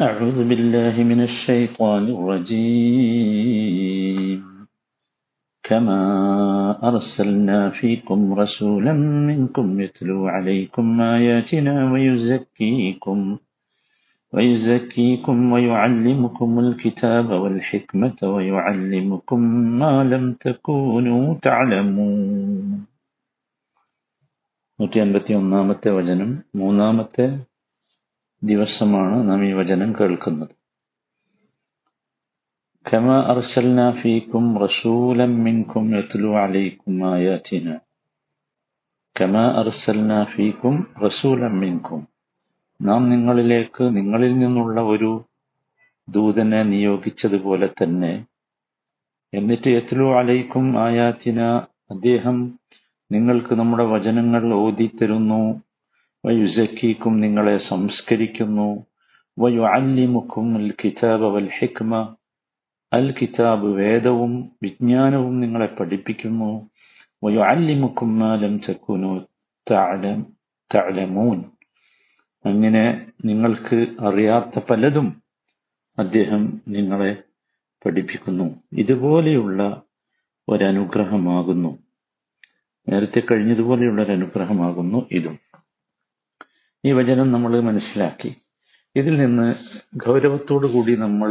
أعوذ بالله من الشيطان الرجيم كما أرسلنا فيكم رسولا منكم يتلو عليكم آياتنا ويزكيكم ويزكيكم ويعلمكم الكتاب والحكمة ويعلمكم ما لم تكونوا تعلمون നൂറ്റി അൻപത്തി ഒന്നാമത്തെ വചനം മൂന്നാമത്തെ ദിവസമാണ് നാം ഈ വചനം കേൾക്കുന്നത് كما أرسلنا فيكم رسولا منكم يتلو عليكم آياتنا كما أرسلنا فيكم رسولا منكم നാം നിങ്ങളിലേക്ക് നിങ്ങളിൽ നിന്നുള്ള ഒരു ദൂതനെ നിയോഗിച്ചതുപോലെ തന്നെ എന്നിട്ട് യത്ലു അലൈക്കും ആയാത്തിന അദ്ദേഹം നിങ്ങൾക്ക് നമ്മുടെ വചനങ്ങൾ ഓതിത്തരുന്നു വയുസക്കീക്കും നിങ്ങളെ സംസ്കരിക്കുന്നു. വയുഅല്ലിമുക്കും അൽ കിതാബ് വൽ ഹിക്മ അൽ കിതാബ് വേദവും വിജ്ഞാനവും നിങ്ങളെ പഠിപ്പിക്കുന്നു. വയുഅല്ലിമുക്കും മാലം ചക്കുനു തഅലമൂൻ. അങ്ങനെ നിങ്ങൾക്ക് അറിയാത്ത പലതും അദ്ദേഹം നിങ്ങളെ പഠിപ്പിക്കുന്നു. ഇതുപോലെയുള്ള ഒരനുഗ്രഹമാകുന്നു. നേരത്തെ കഴിഞ്ഞതുപോലെയുള്ള ഒരു അനുഗ്രഹമാകുന്നു ഇതും. ഈ വചനം നമ്മൾ മനസ്സിലാക്കി. ഇതിൽ നിന്ന് ഗൗരവത്തോടു കൂടി നമ്മൾ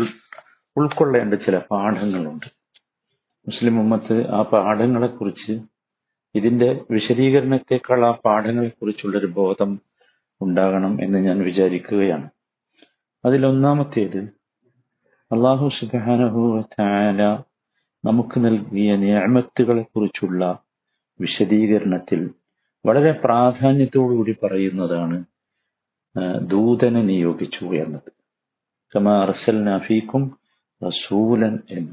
ഉൾക്കൊള്ളേണ്ട ചില പാഠങ്ങളുണ്ട്. മുസ്ലിം ഉമ്മത്ത് ആ പാഠങ്ങളെക്കുറിച്ച് ഇതിന്റെ വിശദീകരണത്തെക്കാൾ ആ പാഠങ്ങളെക്കുറിച്ചുള്ളൊരു ബോധം ഉണ്ടാകണം എന്ന് ഞാൻ വിചാരിക്കുകയാണ്. അതിലൊന്നാമത്തേത് അള്ളാഹു സുബാനഹു താല നമുക്ക് നൽകിയ നിയമത്തുകളെ കുറിച്ചുള്ള വിശദീകരണത്തിൽ വളരെ പ്രാധാന്യത്തോടുകൂടി പറയുന്നതാണ് ദൂതനെ നിയോഗിച്ചു എന്നത് കമാ അർസൽ നഫീക്കും റസൂലൻ എന്ന്.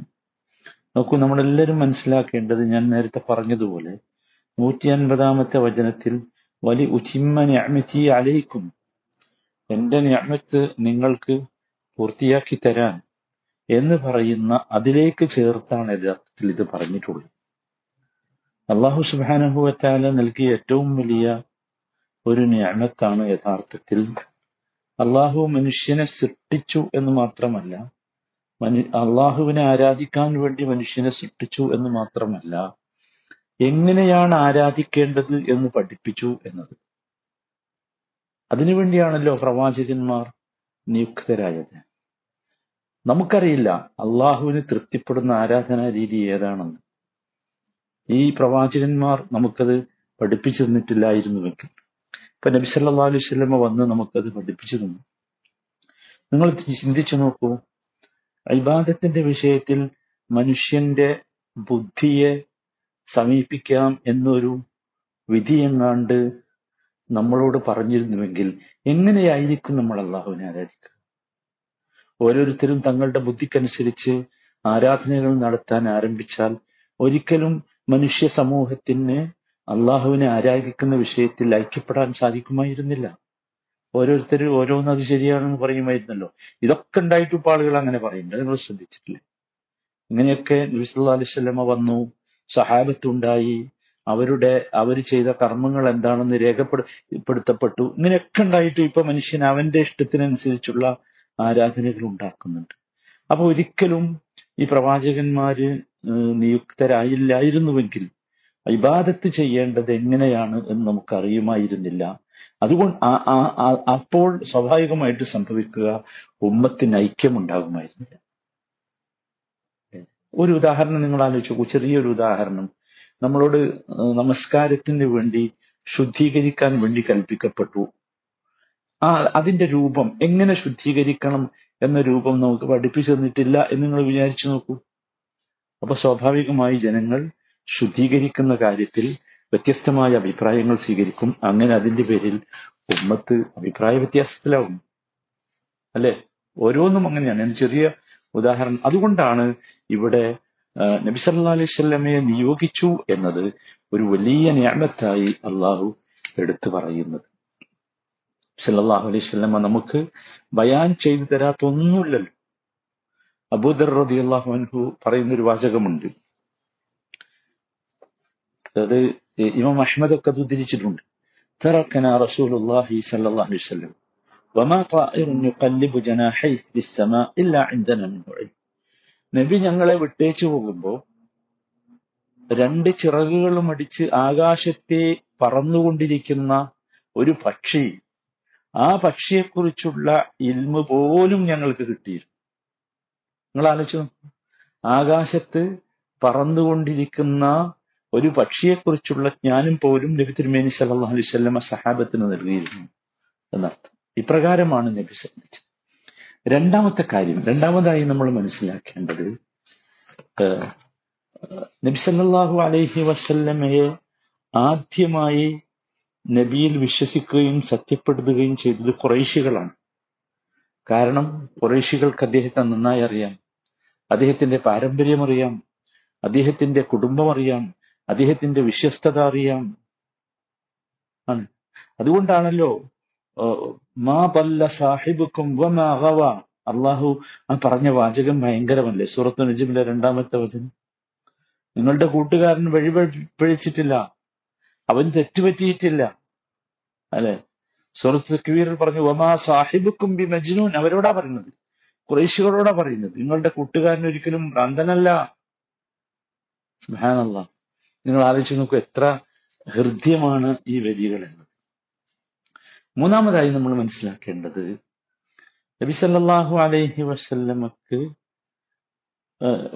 നോക്കൂ നമ്മളെല്ലാവരും മനസ്സിലാക്കേണ്ടത് ഞാൻ നേരത്തെ പറഞ്ഞതുപോലെ നൂറ്റി അൻപതാമത്തെ വചനത്തിൽ വലി ഉച്ചിമ്മ ഞാമത്തി അലയിക്കും എന്റെ ഞാമത്ത് നിങ്ങൾക്ക് പൂർത്തിയാക്കി തരാൻ എന്ന് പറയുന്ന അതിലേക്ക് ചേർത്താണ് യഥാർത്ഥത്തിൽ ഇത് പറഞ്ഞിട്ടുള്ളത്. അള്ളാഹു സുബാനഹുവറ്റാല നൽകിയ ഏറ്റവും വലിയ ഒരു ഞാമത്താണ് യഥാർത്ഥത്തിൽ. അള്ളാഹു മനുഷ്യനെ സൃഷ്ടിച്ചു എന്ന് മാത്രമല്ല മനു അള്ളാഹുവിനെ ആരാധിക്കാൻ വേണ്ടി മനുഷ്യനെ സൃഷ്ടിച്ചു എന്ന് മാത്രമല്ല എങ്ങനെയാണ് ആരാധിക്കേണ്ടത് എന്ന് പഠിപ്പിച്ചു എന്നത്. അതിനുവേണ്ടിയാണല്ലോ പ്രവാചകന്മാർ നിയുക്തരായത്. നമുക്കറിയില്ല അള്ളാഹുവിന് തൃപ്തിപ്പെടുന്ന ആരാധനാ രീതി ഏതാണെന്ന്. ഈ പ്രവാചകന്മാർ നമുക്കത് പഠിപ്പിച്ചു തന്നിട്ടില്ലായിരുന്നുവെങ്കിൽ. ഇപ്പൊ നബി സല്ലാ അലൈഹി സ്വലമ വന്ന് നമുക്കത് പഠിപ്പിച്ചു തന്നു. നിങ്ങൾ ചിന്തിച്ചു നോക്കൂ. അൽബാദത്തിന്റെ വിഷയത്തിൽ മനുഷ്യന്റെ ബുദ്ധിയെ സമീപിക്കാം എന്നൊരു വിധിയെങ്ങാണ്ട് നമ്മളോട് പറഞ്ഞിരുന്നുവെങ്കിൽ എങ്ങനെയായിരിക്കും നമ്മൾ അള്ളാഹുവിനെ ആരാധിക്കുക? ഓരോരുത്തരും തങ്ങളുടെ ബുദ്ധിക്കനുസരിച്ച് ആരാധനകൾ നടത്താൻ ആരംഭിച്ചാൽ ഒരിക്കലും മനുഷ്യ സമൂഹത്തിന് അള്ളാഹുവിനെ ആരാധിക്കുന്ന വിഷയത്തിൽ ഐക്യപ്പെടാൻ സാധിക്കുമായിരുന്നില്ല. ഓരോരുത്തരും ഓരോന്ന് അത് ശരിയാണെന്ന് പറയുമായിരുന്നല്ലോ. ഇതൊക്കെ ഉണ്ടായിട്ട് ഇപ്പൊ ആളുകൾ അങ്ങനെ പറയുന്നുണ്ട്. നിങ്ങൾ ശ്രദ്ധിച്ചിട്ടില്ലേ? ഇങ്ങനെയൊക്കെ നബിസ്വല്ലാ അലിസ്വല്ലമ വന്നു. സഹാബത്തുണ്ടായി അവരുടെ അവർ ചെയ്ത കർമ്മങ്ങൾ എന്താണെന്ന് രേഖപ്പെടുത്തപ്പെട്ടു ഇങ്ങനെയൊക്കെ ഉണ്ടായിട്ട് ഇപ്പൊ മനുഷ്യൻ അവന്റെ ഇഷ്ടത്തിനനുസരിച്ചുള്ള ആരാധനകൾ ഉണ്ടാക്കുന്നുണ്ട്. അപ്പൊ ഒരിക്കലും ഈ പ്രവാചകന്മാര് നിയുക്തരായില്ലായിരുന്നുവെങ്കിൽ ഇബാദത്ത് ചെയ്യേണ്ടത് എങ്ങനെയാണ് എന്ന് നമുക്ക് അറിയുമായിരുന്നില്ല അതുകൊണ്ട് അപ്പോൾ സ്വാഭാവികമായിട്ട് സംഭവിക്കുക ഉമ്മത്തിന് ഐക്യം ഐക്യമുണ്ടാകുമായിരുന്നില്ല. ഒരു ഉദാഹരണം നിങ്ങൾ ആലോചിച്ചു ചെറിയൊരു ഉദാഹരണം. നമ്മളോട് നമസ്കാരത്തിന് വേണ്ടി ശുദ്ധീകരിക്കാൻ വേണ്ടി കൽപ്പിക്കപ്പെട്ടു. ആ അതിന്റെ രൂപം എങ്ങനെ ശുദ്ധീകരിക്കണം എന്ന രൂപം നമുക്ക് പഠിപ്പിച്ചു തന്നിട്ടില്ല എന്ന് നിങ്ങൾ വിചാരിച്ചു നോക്കൂ. അപ്പൊ സ്വാഭാവികമായി ജനങ്ങൾ ശുദ്ധീകരിക്കുന്ന കാര്യത്തിൽ വ്യത്യസ്തമായ അഭിപ്രായങ്ങൾ സ്വീകരിക്കും. അങ്ങനെ അതിന്റെ പേരിൽ ഉമ്മത്ത് അഭിപ്രായ വ്യത്യാസത്തിലാവും. അല്ലെ? ഓരോന്നും അങ്ങനെയാണ്. ചെറിയ ഉദാഹരണം. അതുകൊണ്ടാണ് ഇവിടെ നബി അലൈഹി നിയോഗിച്ചു എന്നത് ഒരു വലിയ ഞാമത്തായി അള്ളാഹു എടുത്തു പറയുന്നത്. സല്ലാഹു അലൈഹി സ്വല്ലമ നമുക്ക് ബയാൻ ചെയ്തു തരാത്ത ഒന്നുമില്ലല്ലോ അബൂദർ റതി അള്ളാഹു പറയുന്ന ഒരു വാചകമുണ്ട്. അത് ഇമാം അഹമ്മദ് അത് ഉദ്ധരിച്ചിട്ടുണ്ട്. ഇല്ലാ عندنا علم നബി ഞങ്ങളെ വിട്ടേച്ചു പോകുമ്പോൾ രണ്ട് ചിറകുകളും അടിച്ച് ആകാശത്തെ പറന്നുകൊണ്ടിരിക്കുന്ന ഒരു പക്ഷി ആ പക്ഷിയെക്കുറിച്ചുള്ള ഇൽമ പോലും ഞങ്ങൾക്ക് കിട്ടിയിരുന്നു നിങ്ങൾ ആലോചിച്ചു. ആകാശത്ത് പറന്നുകൊണ്ടിരിക്കുന്ന ഒരു പക്ഷിയെക്കുറിച്ചുള്ള ജ്ഞാനം പോലും നബി തിരുമേനി സല്ലല്ലാഹു അലൈഹി വസല്ലമ സഹാബത്തിന് നൽകിയിരുന്നു എന്നർത്ഥം. ഇപ്രകാരമാണ് നബി സന്നിധിച്ചത് രണ്ടാമത്തെ കാര്യം രണ്ടാമതായി നമ്മൾ മനസ്സിലാക്കേണ്ടത് നബി സല്ലല്ലാഹു അലൈഹി വസല്ലമയെ ആദ്യമായി നബിയിൽ വിശ്വസിക്കുകയും സത്യപ്പെടുത്തുകയും ചെയ്തത് കുറേശികളാണ് കാരണം കുറേശികൾക്ക് അദ്ദേഹത്തെ നന്നായി അറിയാം. അദ്ദേഹത്തിന്റെ പാരമ്പര്യം അറിയാം. അദ്ദേഹത്തിന്റെ കുടുംബം അറിയാം. അദ്ദേഹത്തിന്റെ വിശ്വസ്തത അറിയാം. ആണ്. അതുകൊണ്ടാണല്ലോ മാ പല്ല സാഹിബുക്കും അള്ളാഹു ആ പറഞ്ഞ വാചകം ഭയങ്കരമല്ലേ? സൂറത്ത് നജിമിലെ രണ്ടാമത്തെ വചനം. നിങ്ങളുടെ കൂട്ടുകാരൻ വഴിപഴിപ്പഴിച്ചിട്ടില്ല പഴി- പിഴച്ചിട്ടില്ല അവൻ തെറ്റുപറ്റിയിട്ടില്ല. അല്ലെ? സുഹൃത്ത് കീറിൽ പറഞ്ഞു ഒമാ സാഹിബുക്കും ബി മജ്നൂൻ. അവരോടാ പറയുന്നത്? കുറേശികളോടാ പറയുന്നത്? നിങ്ങളുടെ കൂട്ടുകാരൻ ഒരിക്കലും ഭ്രാന്തനല്ല. സുബ്ഹാനല്ല. നിങ്ങൾ ആലോചിച്ച് നോക്കൂ എത്ര ഹൃദ്യമാണ് ഈ വരികൾ എന്നത്. മൂന്നാമതായി നമ്മൾ മനസ്സിലാക്കേണ്ടത് നബി സല്ലല്ലാഹു അലൈഹി വസല്ലമക്ക്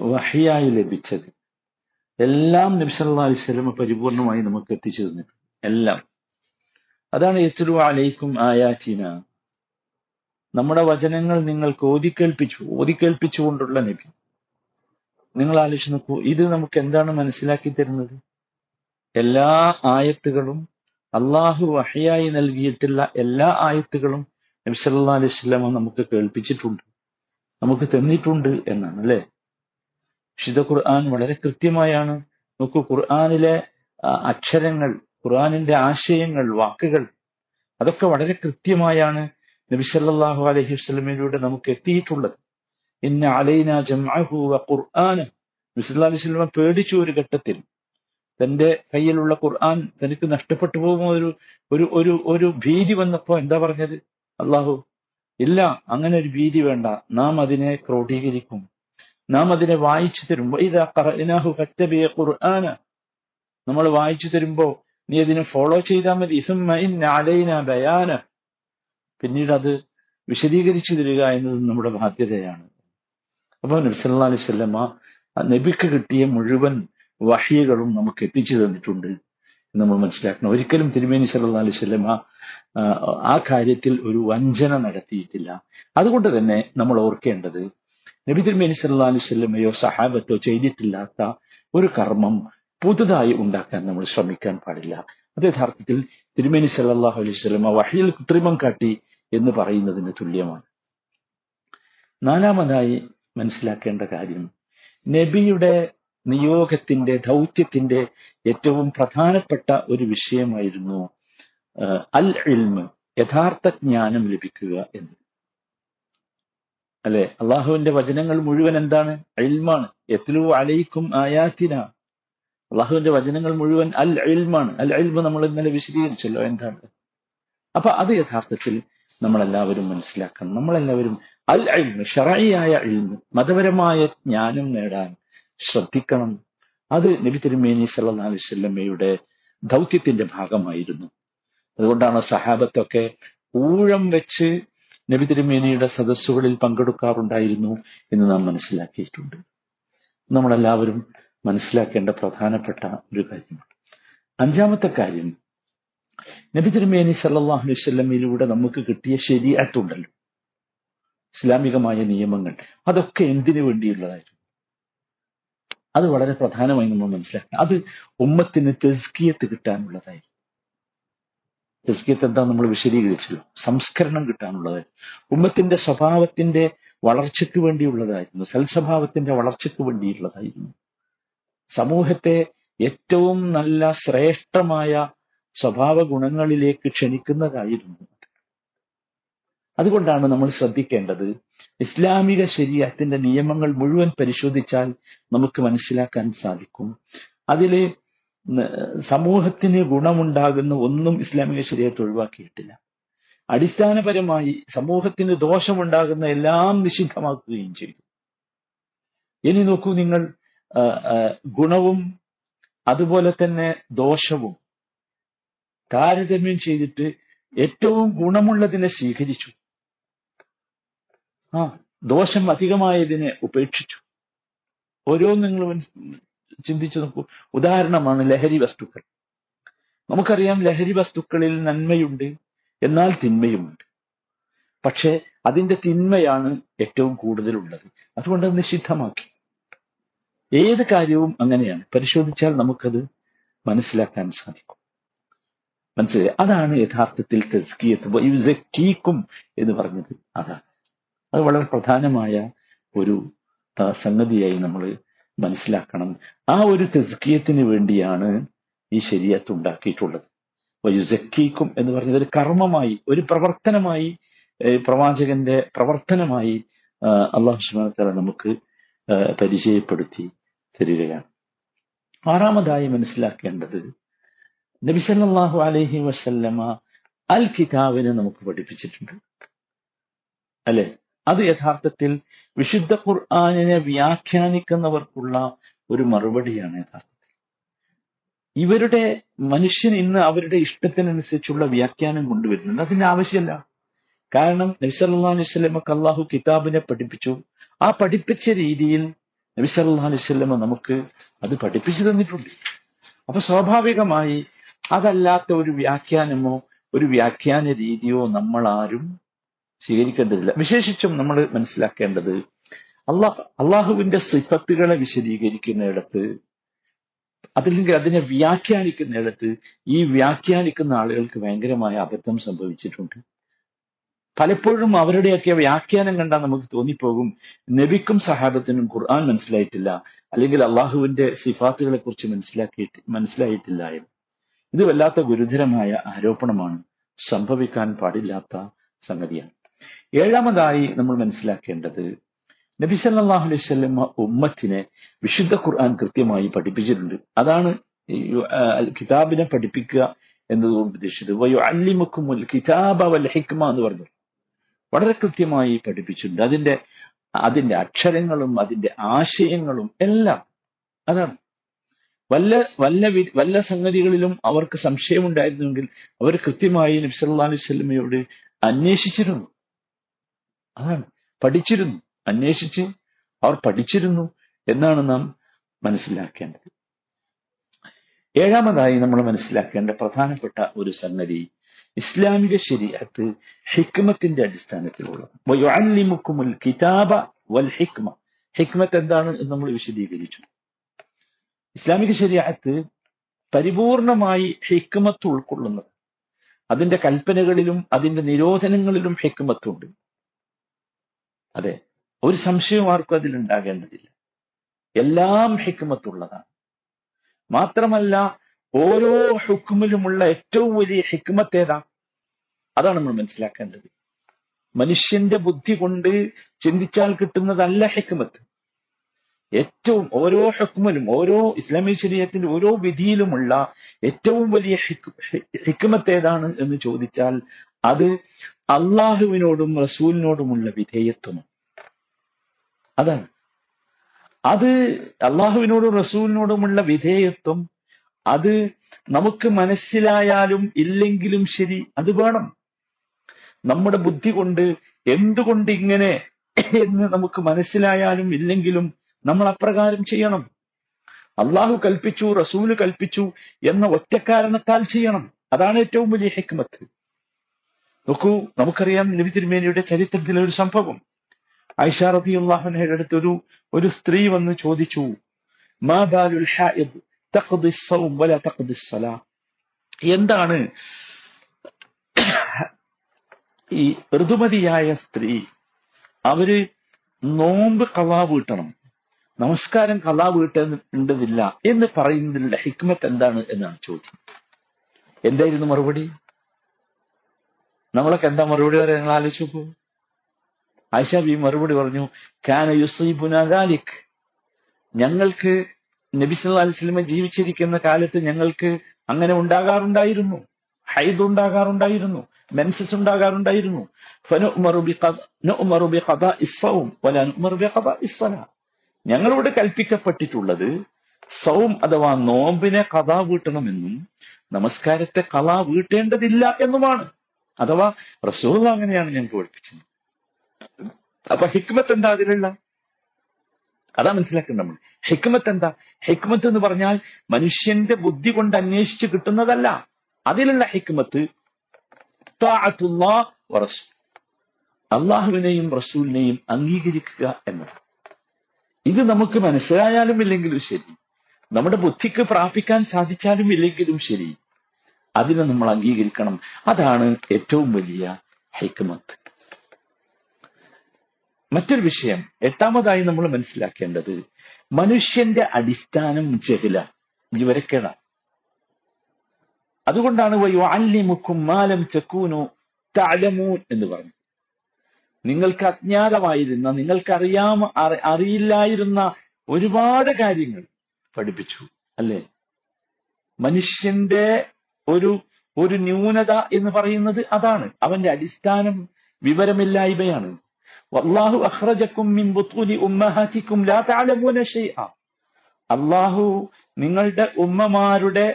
വഹിയായി ലഭിച്ചത്. എല്ലാം നബി സല്ലല്ലാഹു അലൈഹി വസല്ലമ പരിപൂർണമായി നമുക്ക് എത്തിച്ചു തന്നിട്ടുണ്ട്. എല്ലാം. അതാണ് യത്ലു അലൈക്കും ആയാറ്റിന നമ്മുടെ വചനങ്ങൾ നിങ്ങൾക്ക് ഓതിക്കേൽപ്പിച്ചു ഓതിക്കേൽപ്പിച്ചുകൊണ്ടുള്ള നബി. നിങ്ങൾ ആലോചിച്ച് നോക്കൂ ഇത് നമുക്ക് എന്താണ് മനസ്സിലാക്കി തരുന്നത്? എല്ലാ ആയത്തുകളും അള്ളാഹു വഹയായി നൽകിയിട്ടുള്ള എല്ലാ ആയത്തുകളും നബി സല്ലല്ലാഹു അലൈഹി സ്വലാമ നമുക്ക് കേൾപ്പിച്ചിട്ടുണ്ട്. നമുക്ക് തന്നിട്ടുണ്ട് എന്നാണ് അല്ലെ? വിശുദ്ധ ഖുർആൻ വളരെ കൃത്യമായാണ്. നോക്കൂ ഖുർആനിലെ അക്ഷരങ്ങൾ ഖുർആനിന്റെ ആശയങ്ങൾ വാക്കുകൾ അതൊക്കെ വളരെ കൃത്യമായാണ് നബി സല്ലല്ലാഹു അലൈഹി വസല്ലമയിലൂടെ നമുക്ക് എത്തിയിട്ടുള്ളത്. ഇന്ന വ ഖുർആന പേടിച്ചു ഒരു ഘട്ടത്തിൽ. തന്റെ കയ്യിലുള്ള ഖുർആൻ തനിക്ക് നഷ്ടപ്പെട്ടു പോകുമോ ഒരു ഒരു ഒരു ഒരു ഭീതി വന്നപ്പോ എന്താ പറഞ്ഞത്? അള്ളാഹു ഇല്ല അങ്ങനെ ഒരു ഭീതി വേണ്ട. നാം അതിനെ ക്രോഡീകരിക്കും. നാം അതിനെ വായിച്ചു തരും. ഖുർആന നമ്മൾ വായിച്ചു തരുമ്പോ നീ അതിനെ ഫോളോ ചെയ്താൽ മതി. അലൈന ബയാന പിന്നീട് അത് വിശദീകരിച്ചു തരിക എന്നത് നമ്മുടെ ബാധ്യതയാണ്. അപ്പൊ നബി സല്ലല്ലാഹു അലൈഹി വസല്ലമ നബിക്ക് കിട്ടിയ മുഴുവൻ വഹിയകളും നമുക്ക് എത്തിച്ചു തന്നിട്ടുണ്ട് നമ്മൾ മനസ്സിലാക്കണം. ഒരിക്കലും തിരുമേനി സല്ലാ അലൈഹി വസല്ലമ ആ, കാര്യത്തിൽ ഒരു വഞ്ചന നടത്തിയിട്ടില്ല. അതുകൊണ്ട് തന്നെ നമ്മൾ ഓർക്കേണ്ടത് നബി തിരുമേനി സല്ലാ അലൈഹി സ്വല്ലമ്മയോ സഹാബത്തോ ചെയ്തിട്ടില്ലാത്ത ഒരു കർമ്മം പുതുതായി ഉണ്ടാക്കാൻ നമ്മൾ ശ്രമിക്കാൻ പാടില്ല. അത് യഥാർത്ഥത്തിൽ തിരുമേനി സല്ലല്ലാഹു അലൈഹി സ്വലമ വഹിയിൽ കൃത്രിമം കാട്ടി എന്ന് പറയുന്നതിന് തുല്യമാണ്. നാലാമതായി മനസ്സിലാക്കേണ്ട കാര്യം. നബിയുടെ നിയോഗത്തിന്റെ ദൗത്യത്തിന്റെ ഏറ്റവും പ്രധാനപ്പെട്ട ഒരു വിഷയമായിരുന്നു അൽ ഇൽമ് യഥാർത്ഥ ജ്ഞാനം ലഭിക്കുക എന്ന്. അല്ലെ? അള്ളാഹുവിന്റെ വചനങ്ങൾ മുഴുവൻ എന്താണ്? ഇൽമാണ് എത്ലു അലൈക്കും ആയാത്തിന. അള്ളാഹുവിന്റെ വചനങ്ങൾ മുഴുവൻ അൽ ഇൽമാണ് അൽ ഇൽമ് നമ്മൾ ഇന്നലെ വിശദീകരിച്ചല്ലോ എന്താണ്. അപ്പൊ അത് യഥാർത്ഥത്തിൽ നമ്മളെല്ലാവരും മനസ്സിലാക്കണം. നമ്മളെല്ലാവരും അൽ ഇൽമ് ഷറായിയായ അൽമ മതപരമായ ജ്ഞാനം നേടാൻ ശ്രദ്ധിക്കണം. അത് നബി തിരുമേനി സല്ലല്ലാഹു അലൈഹി വസല്ലമയുടെ ദൗത്യത്തിന്റെ ഭാഗമായിരുന്നു. അതുകൊണ്ടാണ് സഹാബത്തൊക്കെ ഊഴം വെച്ച് നബി തിരുമേനിയുടെ സദസ്സുകളിൽ പങ്കെടുക്കാറുണ്ടായിരുന്നു എന്ന് നാം മനസ്സിലാക്കിയിട്ടുണ്ട്. നമ്മളെല്ലാവരും മനസ്സിലാക്കേണ്ട പ്രധാനപ്പെട്ട ഒരു കാര്യമാണ്. അഞ്ചാമത്തെ കാര്യം നബി തിരുമേനി സല്ലല്ലാഹു അലൈഹി വസല്ലമയിലൂടെ നമുക്ക് കിട്ടിയ ശരിയായിട്ടുണ്ടല്ലോ ഇസ്ലാമികമായ നിയമങ്ങൾ. അതൊക്കെ എന്തിനു വേണ്ടിയുള്ളതായിരുന്നു? അത് വളരെ പ്രധാനമായി നമ്മൾ മനസ്സിലാക്കണം. അത് ഉമ്മത്തിന് തെസ്കിയത്ത് കിട്ടാനുള്ളതായി തെസ്കിയത്ത് എന്താ നമ്മൾ വിശദീകരിച്ചല്ലോ. സംസ്കരണം കിട്ടാനുള്ളത് ഉമ്മത്തിന്റെ സ്വഭാവത്തിന്റെ വളർച്ചയ്ക്ക് വേണ്ടിയുള്ളതായിരുന്നു. സൽസ്വഭാവത്തിന്റെ വളർച്ചയ്ക്ക് വേണ്ടിയുള്ളതായിരുന്നു. സമൂഹത്തെ ഏറ്റവും നല്ല ശ്രേഷ്ഠമായ സ്വഭാവ ഗുണങ്ങളിലേക്ക് ക്ഷണിക്കുന്നതായിരുന്നു. അതുകൊണ്ടാണ് നമ്മൾ ശ്രദ്ധിക്കേണ്ടത് ഇസ്ലാമിക ശരീരത്തിന്റെ നിയമങ്ങൾ മുഴുവൻ പരിശോധിച്ചാൽ നമുക്ക് മനസ്സിലാക്കാൻ സാധിക്കും. അതിൽ സമൂഹത്തിന് ഗുണമുണ്ടാകുന്ന ഒന്നും ഇസ്ലാമിക ശരീരത്തെ ഒഴിവാക്കിയിട്ടില്ല. അടിസ്ഥാനപരമായി സമൂഹത്തിന് ദോഷമുണ്ടാകുന്ന എല്ലാം നിഷിദ്ധമാക്കുകയും ചെയ്തു. ഇനി നോക്കൂ നിങ്ങൾ ഗുണവും അതുപോലെ തന്നെ ദോഷവും താരതമ്യം ചെയ്തിട്ട് ഏറ്റവും ഗുണമുള്ളതിനെ സ്വീകരിച്ചു. ആ ദോഷം അധികമായതിനെ ഉപേക്ഷിച്ചു. ഓരോ നിങ്ങൾ ചിന്തിച്ചു നോക്കൂ. ഉദാഹരണമാണ് ലഹരി വസ്തുക്കൾ. നമുക്കറിയാം ലഹരി വസ്തുക്കളിൽ നന്മയുണ്ട് എന്നാൽ തിന്മയുമുണ്ട്. പക്ഷെ അതിന്റെ തിന്മയാണ് ഏറ്റവും കൂടുതലുള്ളത്. അതുകൊണ്ട് നിഷിദ്ധമാക്കി. ഏത് കാര്യവും അങ്ങനെയാണ്. പരിശോധിച്ചാൽ നമുക്കത് മനസ്സിലാക്കാൻ സാധിക്കും. മനസ്സിലായി? അതാണ് യഥാർത്ഥത്തിൽ തെസ്കിയത്ത് എന്ന് പറഞ്ഞത്. അതാണ്. അത് വളരെ പ്രധാനമായ ഒരു സംഗതിയായി നമ്മൾ മനസ്സിലാക്കണം. ആ ഒരു തെസ്കിയത്തിന് വേണ്ടിയാണ് ഈ ശരീരത്ത് ഉണ്ടാക്കിയിട്ടുള്ളത്. വയുസക്കീക്കും എന്ന് പറഞ്ഞത് ഒരു കർമ്മമായി ഒരു പ്രവർത്തനമായി പ്രവാചകന്റെ പ്രവർത്തനമായി അള്ളാഹു സുബ്ഹാനഹു തആല നമുക്ക് പരിചയപ്പെടുത്തി തരികയാണ്. ആറാമതായി മനസ്സിലാക്കേണ്ടത് നബി സല്ലല്ലാഹു അലൈഹി വസല്ലമ അൽ കിതാബിനെ നമുക്ക് പഠിപ്പിച്ചിട്ടുണ്ട്. അല്ലെ? അത് യഥാർത്ഥത്തിൽ വിശുദ്ധ ഖുർആാനിനെ വ്യാഖ്യാനിക്കുന്നവർക്കുള്ള ഒരു മറുപടിയാണ് യഥാർത്ഥത്തിൽ. ഇവരുടെ മനുഷ്യൻ ഇന്ന് അവരുടെ ഇഷ്ടത്തിനനുസരിച്ചുള്ള വ്യാഖ്യാനം കൊണ്ടുവരുന്നുണ്ട്. അതിന്റെ ആവശ്യമല്ല. കാരണം നബി സല്ലല്ലാഹു അലൈഹി വസല്ലമക്ക് അള്ളാഹു കിതാബിനെ പഠിപ്പിച്ചു. ആ പഠിപ്പിച്ച രീതിയിൽ നബി സല്ലല്ലാഹു അലൈഹി വസല്ലമ നമുക്ക് അത് പഠിപ്പിച്ചു തന്നിട്ടുണ്ട്. അപ്പൊ സ്വാഭാവികമായി അതല്ലാത്ത ഒരു വ്യാഖ്യാനമോ ഒരു വ്യാഖ്യാന രീതിയോ നമ്മൾ ആരും സ്വീകരിക്കേണ്ടതില്ല. വിശേഷിച്ചും നമ്മൾ മനസ്സിലാക്കേണ്ടത് അള്ളാഹ് അള്ളാഹുവിന്റെ സിഫത്തുകളെ വിശദീകരിക്കുന്നിടത്ത് അതല്ലെങ്കിൽ അതിനെ വ്യാഖ്യാനിക്കുന്നിടത്ത് ഈ വ്യാഖ്യാനിക്കുന്ന ആളുകൾക്ക് ഭയങ്കരമായ അബദ്ധം സംഭവിച്ചിട്ടുണ്ട്. പലപ്പോഴും അവരുടെയൊക്കെ വ്യാഖ്യാനം കണ്ടാൽ നമുക്ക് തോന്നിപ്പോകും നബിക്കും സഹാബത്തിനും ഖുർആൻ മനസ്സിലായിട്ടില്ല അല്ലെങ്കിൽ അള്ളാഹുവിന്റെ സിഫാത്തുകളെ കുറിച്ച് മനസ്സിലാക്കിയിട്ട് മനസ്സിലായിട്ടില്ല എന്ന്. ഇത് വല്ലാത്ത ഗുരുതരമായ ആരോപണമാണ്. സംഭവിക്കാൻ പാടില്ലാത്ത സംഗതിയാണ്. ഏഴാമതായി നമ്മൾ മനസ്സിലാക്കേണ്ടത് നബി സല്ലല്ലാഹു അലൈഹി വസല്ലമ ഉമ്മത്തിനെ വിശുദ്ധ ഖുർആൻ കൃത്യമായി പഠിപ്പിച്ചിട്ടുണ്ട്. അതാണ് കിതാബിനെ പഠിപ്പിക്കുക എന്നതുകൊണ്ട് ഉദ്ദേശിച്ചത്. കിതാബ വൽ ഹിക്മ എന്ന് പറഞ്ഞു വളരെ കൃത്യമായി പഠിപ്പിച്ചിട്ടുണ്ട്. അതിന്റെ അതിന്റെ അക്ഷരങ്ങളും അതിന്റെ ആശയങ്ങളും എല്ലാം അതാണ്. വല്ല വല്ല വല്ല സംഗതികളിലും അവർക്ക് സംശയമുണ്ടായിരുന്നുവെങ്കിൽ അവർ കൃത്യമായി നബി സല്ലല്ലാഹു അലൈഹി വസല്ലമയോട് അന്വേഷിച്ചിരുന്നു. അതാണ്. പഠിച്ചിരുന്നു. അന്വേഷിച്ച് അവർ പഠിച്ചിരുന്നു എന്നാണ് നാം മനസ്സിലാക്കേണ്ടത്. ഏഴാമതായി നമ്മൾ മനസ്സിലാക്കേണ്ട പ്രധാനപ്പെട്ട ഒരു സംഗതി ഇസ്ലാമിക ശരീഅത്ത് ഹിക്മത്തിന്റെ വയുഅല്ലിമുക്കുമുൽ കിതാബ വൽ ഹിക്മ. ഹിക്മത്ത് എന്താണ് എന്ന് നമ്മൾ വിശദീകരിച്ചു. ഇസ്ലാമിക ശരീഅത്ത് പരിപൂർണമായി ഹിക്മത്ത് ഉൾക്കൊള്ളുന്നത്. അതിന്റെ കൽപ്പനകളിലും അതിന്റെ നിരോധനങ്ങളിലും ഹിക്മത്തുണ്ട്. അതെ. ഒരു സംശയവും ആർക്കും അതിൽ അതിലുണ്ടാകേണ്ടതില്ല എല്ലാം ഹിക്മത്തുള്ളതാണ്. മാത്രമല്ല ഓരോ ഹുക്കുമിലുമുള്ള ഏറ്റവും വലിയ ഹിക്മത്ത് ഏതാ? അതാണ് നമ്മൾ മനസ്സിലാക്കേണ്ടത്. മനുഷ്യന്റെ ബുദ്ധി കൊണ്ട് ചിന്തിച്ചാൽ കിട്ടുന്നതല്ല ഹിക്മത്ത്. ഏറ്റവും ഓരോ ഹുക്മിലും ഓരോ ഇസ്ലാമിക ശരീരത്തിന്റെ ഓരോ വിധിയിലുമുള്ള ഏറ്റവും വലിയ ഹിക്മത്ത് ഏതാണ് എന്ന് ചോദിച്ചാൽ അത് അള്ളാഹുവിനോടും റസൂലിനോടുമുള്ള വിധേയത്വമാണ്. അതാണ്. അത് അള്ളാഹുവിനോടും റസൂലിനോടുമുള്ള വിധേയത്വം അത് നമുക്ക് മനസ്സിലായാലും ഇല്ലെങ്കിലും ശരി അത് വേണം. നമ്മുടെ ബുദ്ധി കൊണ്ട് എന്തുകൊണ്ട് ഇങ്ങനെ എന്ന് നമുക്ക് മനസ്സിലായാലും ഇല്ലെങ്കിലും നമ്മൾ അപ്രകാരം ചെയ്യണം. അള്ളാഹു കൽപ്പിച്ചു റസൂൽ കൽപ്പിച്ചു എന്ന ഒറ്റ കാരണത്താൽ ചെയ്യണം. അതാണ് ഏറ്റവും വലിയ ഹിക്മത്ത്. നോക്കൂ നമുക്കറിയാം നബി തിരുമേനിയുടെ ചരിത്രത്തിലെ ഒരു സംഭവം. ഐഷാറബിയുള്ളാഹുവിന്റെ അടുത്ത് ഒരു ഒരു സ്ത്രീ വന്ന് ചോദിച്ചു മാ എന്താണ്? ഈ ഋതുമതിയായ സ്ത്രീ അവർ നോമ്പ് കലാ വീട്ടണം നമസ്കാരം കലാ വീട്ടേണ്ടതില്ല എന്ന് പറയുന്നതിന്റെ ഹിക്മത്ത് എന്താണ് എന്നാണ് ചോദ്യം. എന്തായിരുന്നു മറുപടി? നമ്മളൊക്കെ എന്താ മറുപടി വരെ നിങ്ങൾ ആലോചിച്ചു പോകും ആയിഷാബി മറുപടി പറഞ്ഞു കാന യുസീബുനാലിക് ഞങ്ങൾക്ക് നബി സല്ലാ അലിസ്ലമ ജീവിച്ചിരിക്കുന്ന കാലത്ത് ഞങ്ങൾക്ക് അങ്ങനെ ഉണ്ടാകാറുണ്ടായിരുന്നു. ഹൈദ് ഉണ്ടാകാറുണ്ടായിരുന്നു. മെൻസസ് ഉണ്ടാകാറുണ്ടായിരുന്നു. ഞങ്ങളിവിടെ കൽപ്പിക്കപ്പെട്ടിട്ടുള്ളത് സൗം അഥവാ നോമ്പിനെ കഥാ വീട്ടണമെന്നും നമസ്കാരത്തെ കഥ വീട്ടേണ്ടതില്ല എന്നുമാണ്. അഥവാ റസൂൾ അങ്ങനെയാണ് ഞങ്ങൾക്ക് പഠിപ്പിച്ചത്. അപ്പൊ ഹിക്മത്ത് എന്താ അതിലുള്ള? അതാ മനസ്സിലാക്കുന്നത് നമ്മൾ. ഹിക്മത്ത് എന്താ ഹിക്മത്ത് എന്ന് പറഞ്ഞാൽ മനുഷ്യന്റെ ബുദ്ധി കൊണ്ട് അന്വേഷിച്ച് കിട്ടുന്നതല്ല. അതിലുള്ള ഹിക്മത്ത്. അള്ളാഹുവിനെയും റസൂലിനെയും അംഗീകരിക്കുക എന്നതാണ്. ഇത് നമുക്ക് മനസ്സിലായാലും ഇല്ലെങ്കിലും ശരി. നമ്മുടെ ബുദ്ധിക്ക് പ്രാപിക്കാൻ സാധിച്ചാലും ഇല്ലെങ്കിലും ശരി. അതിനെ നമ്മൾ അംഗീകരിക്കണം. അതാണ് ഏറ്റവും വലിയ ഹൈക്കമത്ത് മറ്റൊരു വിഷയം എട്ടാമതായി നമ്മൾ മനസ്സിലാക്കേണ്ടത് മനുഷ്യന്റെ അടിസ്ഥാനം ജഹില വിവരക്കേട അതുകൊണ്ടാണ് മാലം ചെക്കൂനോ തലമൂൻ എന്ന് പറഞ്ഞു നിങ്ങൾക്ക് അജ്ഞാതമായിരുന്ന നിങ്ങൾക്ക് അറിയാമ അറി- അറിയില്ലായിരുന്ന ഒരുപാട് കാര്യങ്ങൾ പഠിപ്പിച്ചു അല്ലെ? മനുഷ്യന്റെ ഒരു ഒരു ന്യൂനത എന്ന് പറയുന്നത് അതാണ്. അവന്റെ അടിസ്ഥാനം വിവരമില്ലായ്മയാണ്. വല്ലാഹു അഹ്റജക്കും മിൻ ബുത്തൂനി ഉമ്മഹാത്തിക്കും ലാ തഅലമൂന ഷൈഅ അള്ളാഹു നിങ്ങളുടെ ഉമ്മമാരുടെ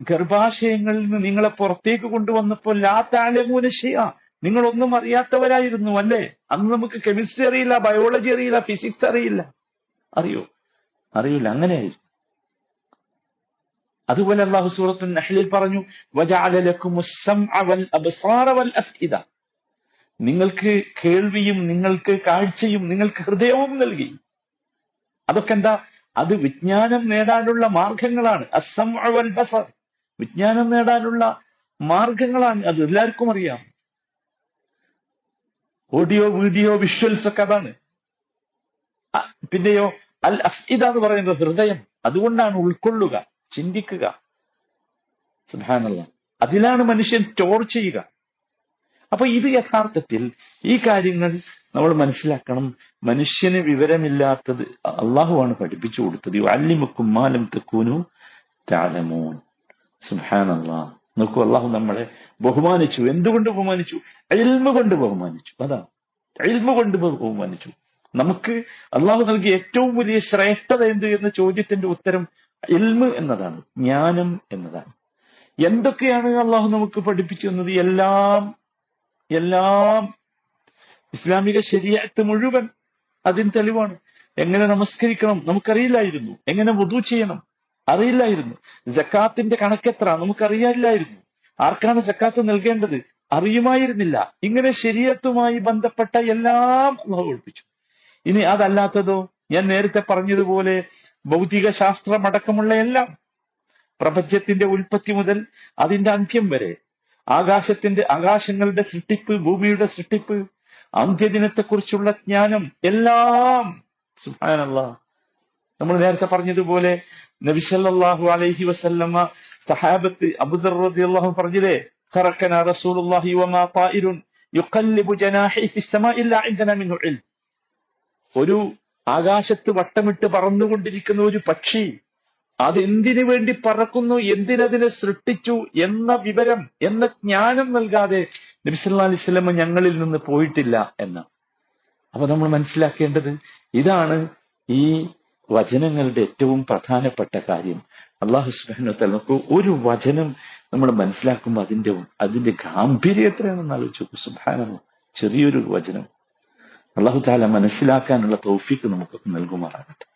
ഗർഭാശയങ്ങളിൽ നിന്ന് നിങ്ങളെ പുറത്തേക്ക് കൊണ്ടുവന്നപ്പോൾ ലാ തഅലമൂന ഷൈഅ നിങ്ങളൊന്നും അറിയാത്തവരായിരുന്നു അല്ലേ? അന്ന് നമുക്ക് കെമിസ്ട്രി അറിയില്ല ബയോളജി അറിയില്ല ഫിസിക്സ് അറിയില്ല. അറിയോ? അറിയില്ല അങ്ങനെയായിരുന്നു അതുപോലെ അള്ളാഹു സൂറത്തുൽ നഹ്ലിൽ പറഞ്ഞു വജഅല നിങ്ങൾക്ക് കേൾവിയും നിങ്ങൾക്ക് കാഴ്ചയും നിങ്ങൾക്ക് ഹൃദയവും നൽകി. അതൊക്കെ എന്താ? അത് വിജ്ഞാനം നേടാനുള്ള മാർഗങ്ങളാണ്. വൽ ബസർ. വിജ്ഞാനം നേടാനുള്ള മാർഗങ്ങളാണ് അത്. എല്ലാവർക്കും അറിയാം. ഓഡിയോ വീഡിയോ വിഷ്വൽസ് ഒക്കെ അതാണ്. പിന്നെയോ അൽ അഫ്ഇദ എന്ന് പറയുന്നത് ഹൃദയം. അതുകൊണ്ടാണ് ഉൾക്കൊള്ളുക ചിന്തിക്കുക. സുധാനല്ല അതിലാണ് മനുഷ്യൻ സ്റ്റോർ ചെയ്യുക. അപ്പൊ ഇത് യഥാർത്ഥത്തിൽ ഈ കാര്യങ്ങൾ നമ്മൾ മനസ്സിലാക്കണം. മനുഷ്യന് വിവരമില്ലാത്തത് അള്ളാഹുവാണ് പഠിപ്പിച്ചു കൊടുത്തത്. അല്ലിമുക്കും മാലം തെക്കൂനു താലമോൻ സുഹാനല്ലാ നോക്കൂ അള്ളാഹു നമ്മളെ ബഹുമാനിച്ചു. എന്തുകൊണ്ട് ബഹുമാനിച്ചു? അയൽമ കൊണ്ട് ബഹുമാനിച്ചു. അതാ. അയൽമ കൊണ്ട് ബഹുമാനിച്ചു. നമുക്ക് അള്ളാഹു നൽകിയ ഏറ്റവും വലിയ ശ്രേഷ്ഠത എന്ത് എന്ന ചോദ്യത്തിന്റെ ഉത്തരം എൽമ് എന്നതാണ് ജ്ഞാനം എന്നതാണ്. എന്തൊക്കെയാണ് അള്ളാഹു നമുക്ക് പഠിപ്പിച്ചു തന്നത്? എല്ലാം എല്ലാം ഇസ്ലാമിക ശരിയാത്ത് മുഴുവൻ അതിന് തെളിവാണ്. എങ്ങനെ നമസ്കരിക്കണം നമുക്കറിയില്ലായിരുന്നു. എങ്ങനെ വധു ചെയ്യണം അറിയില്ലായിരുന്നു. ജക്കാത്തിന്റെ കണക്കെത്ര നമുക്കറിയില്ലായിരുന്നു. ആർക്കാണ് ജക്കാത്ത് നൽകേണ്ടത്? അറിയുമായിരുന്നില്ല. ഇങ്ങനെ ശരീരത്തുമായി ബന്ധപ്പെട്ട എല്ലാം അള്ളാഹു ഒഴിപ്പിച്ചു ഇനി അതല്ലാത്തതോ? ഞാൻ നേരത്തെ പറഞ്ഞതുപോലെ ഭൗതിക ശാസ്ത്രമടക്കമുള്ള എല്ലാം പ്രപഞ്ചത്തിന്റെ ഉൽപ്പത്തി മുതൽ അതിന്റെ അന്ത്യം വരെ ആകാശത്തിന്റെ ആകാശങ്ങളുടെ സൃഷ്ടിപ്പ് ഭൂമിയുടെ സൃഷ്ടിപ്പ് അന്ത്യദിനത്തെക്കുറിച്ചുള്ള ജ്ഞാനം എല്ലാം സുഹാനല്ല നമ്മൾ നേരത്തെ പറഞ്ഞതുപോലെ നബിസല്ലാഹു അലൈഹി വസല്ലമ സഹാബത്ത് അബുദർ റളിയല്ലാഹു പറഞ്ഞില്ലേ ഖറക്കന റസൂലുള്ളാഹി യുഖല്ലിബു ജനാഹി മിൻഹു ഇൽം. ഒരു ആകാശത്ത് വട്ടമിട്ട് പറന്നുകൊണ്ടിരിക്കുന്ന ഒരു പക്ഷി അതെന്തിനു വേണ്ടി പറക്കുന്നു? എന്തിനതിനെ സൃഷ്ടിച്ചു? എന്ന വിവരം എന്ന ജ്ഞാനം നൽകാതെ നബിസല്ലാ അലൈഹി സ്വലമ ഞങ്ങളിൽ നിന്ന് പോയിട്ടില്ല എന്ന്. അപ്പൊ നമ്മൾ മനസ്സിലാക്കേണ്ടത് ഇതാണ് ഈ വചനങ്ങളുടെ ഏറ്റവും പ്രധാനപ്പെട്ട കാര്യം. അള്ളാഹു സുബാനത്തെ നമുക്ക് ഒരു വചനം നമ്മൾ മനസ്സിലാക്കുമ്പോൾ അതിന്റെ അതിന്റെ ഗാംഭീര്യം എത്രയാണെന്ന് ആലോചിച്ചു സുബാനം ചെറിയൊരു വചനം. അള്ളാഹു താല മനസ്സിലാക്കാനുള്ള തൗഫീക്ക് നമുക്ക് നൽകുമാറാകട്ടെ.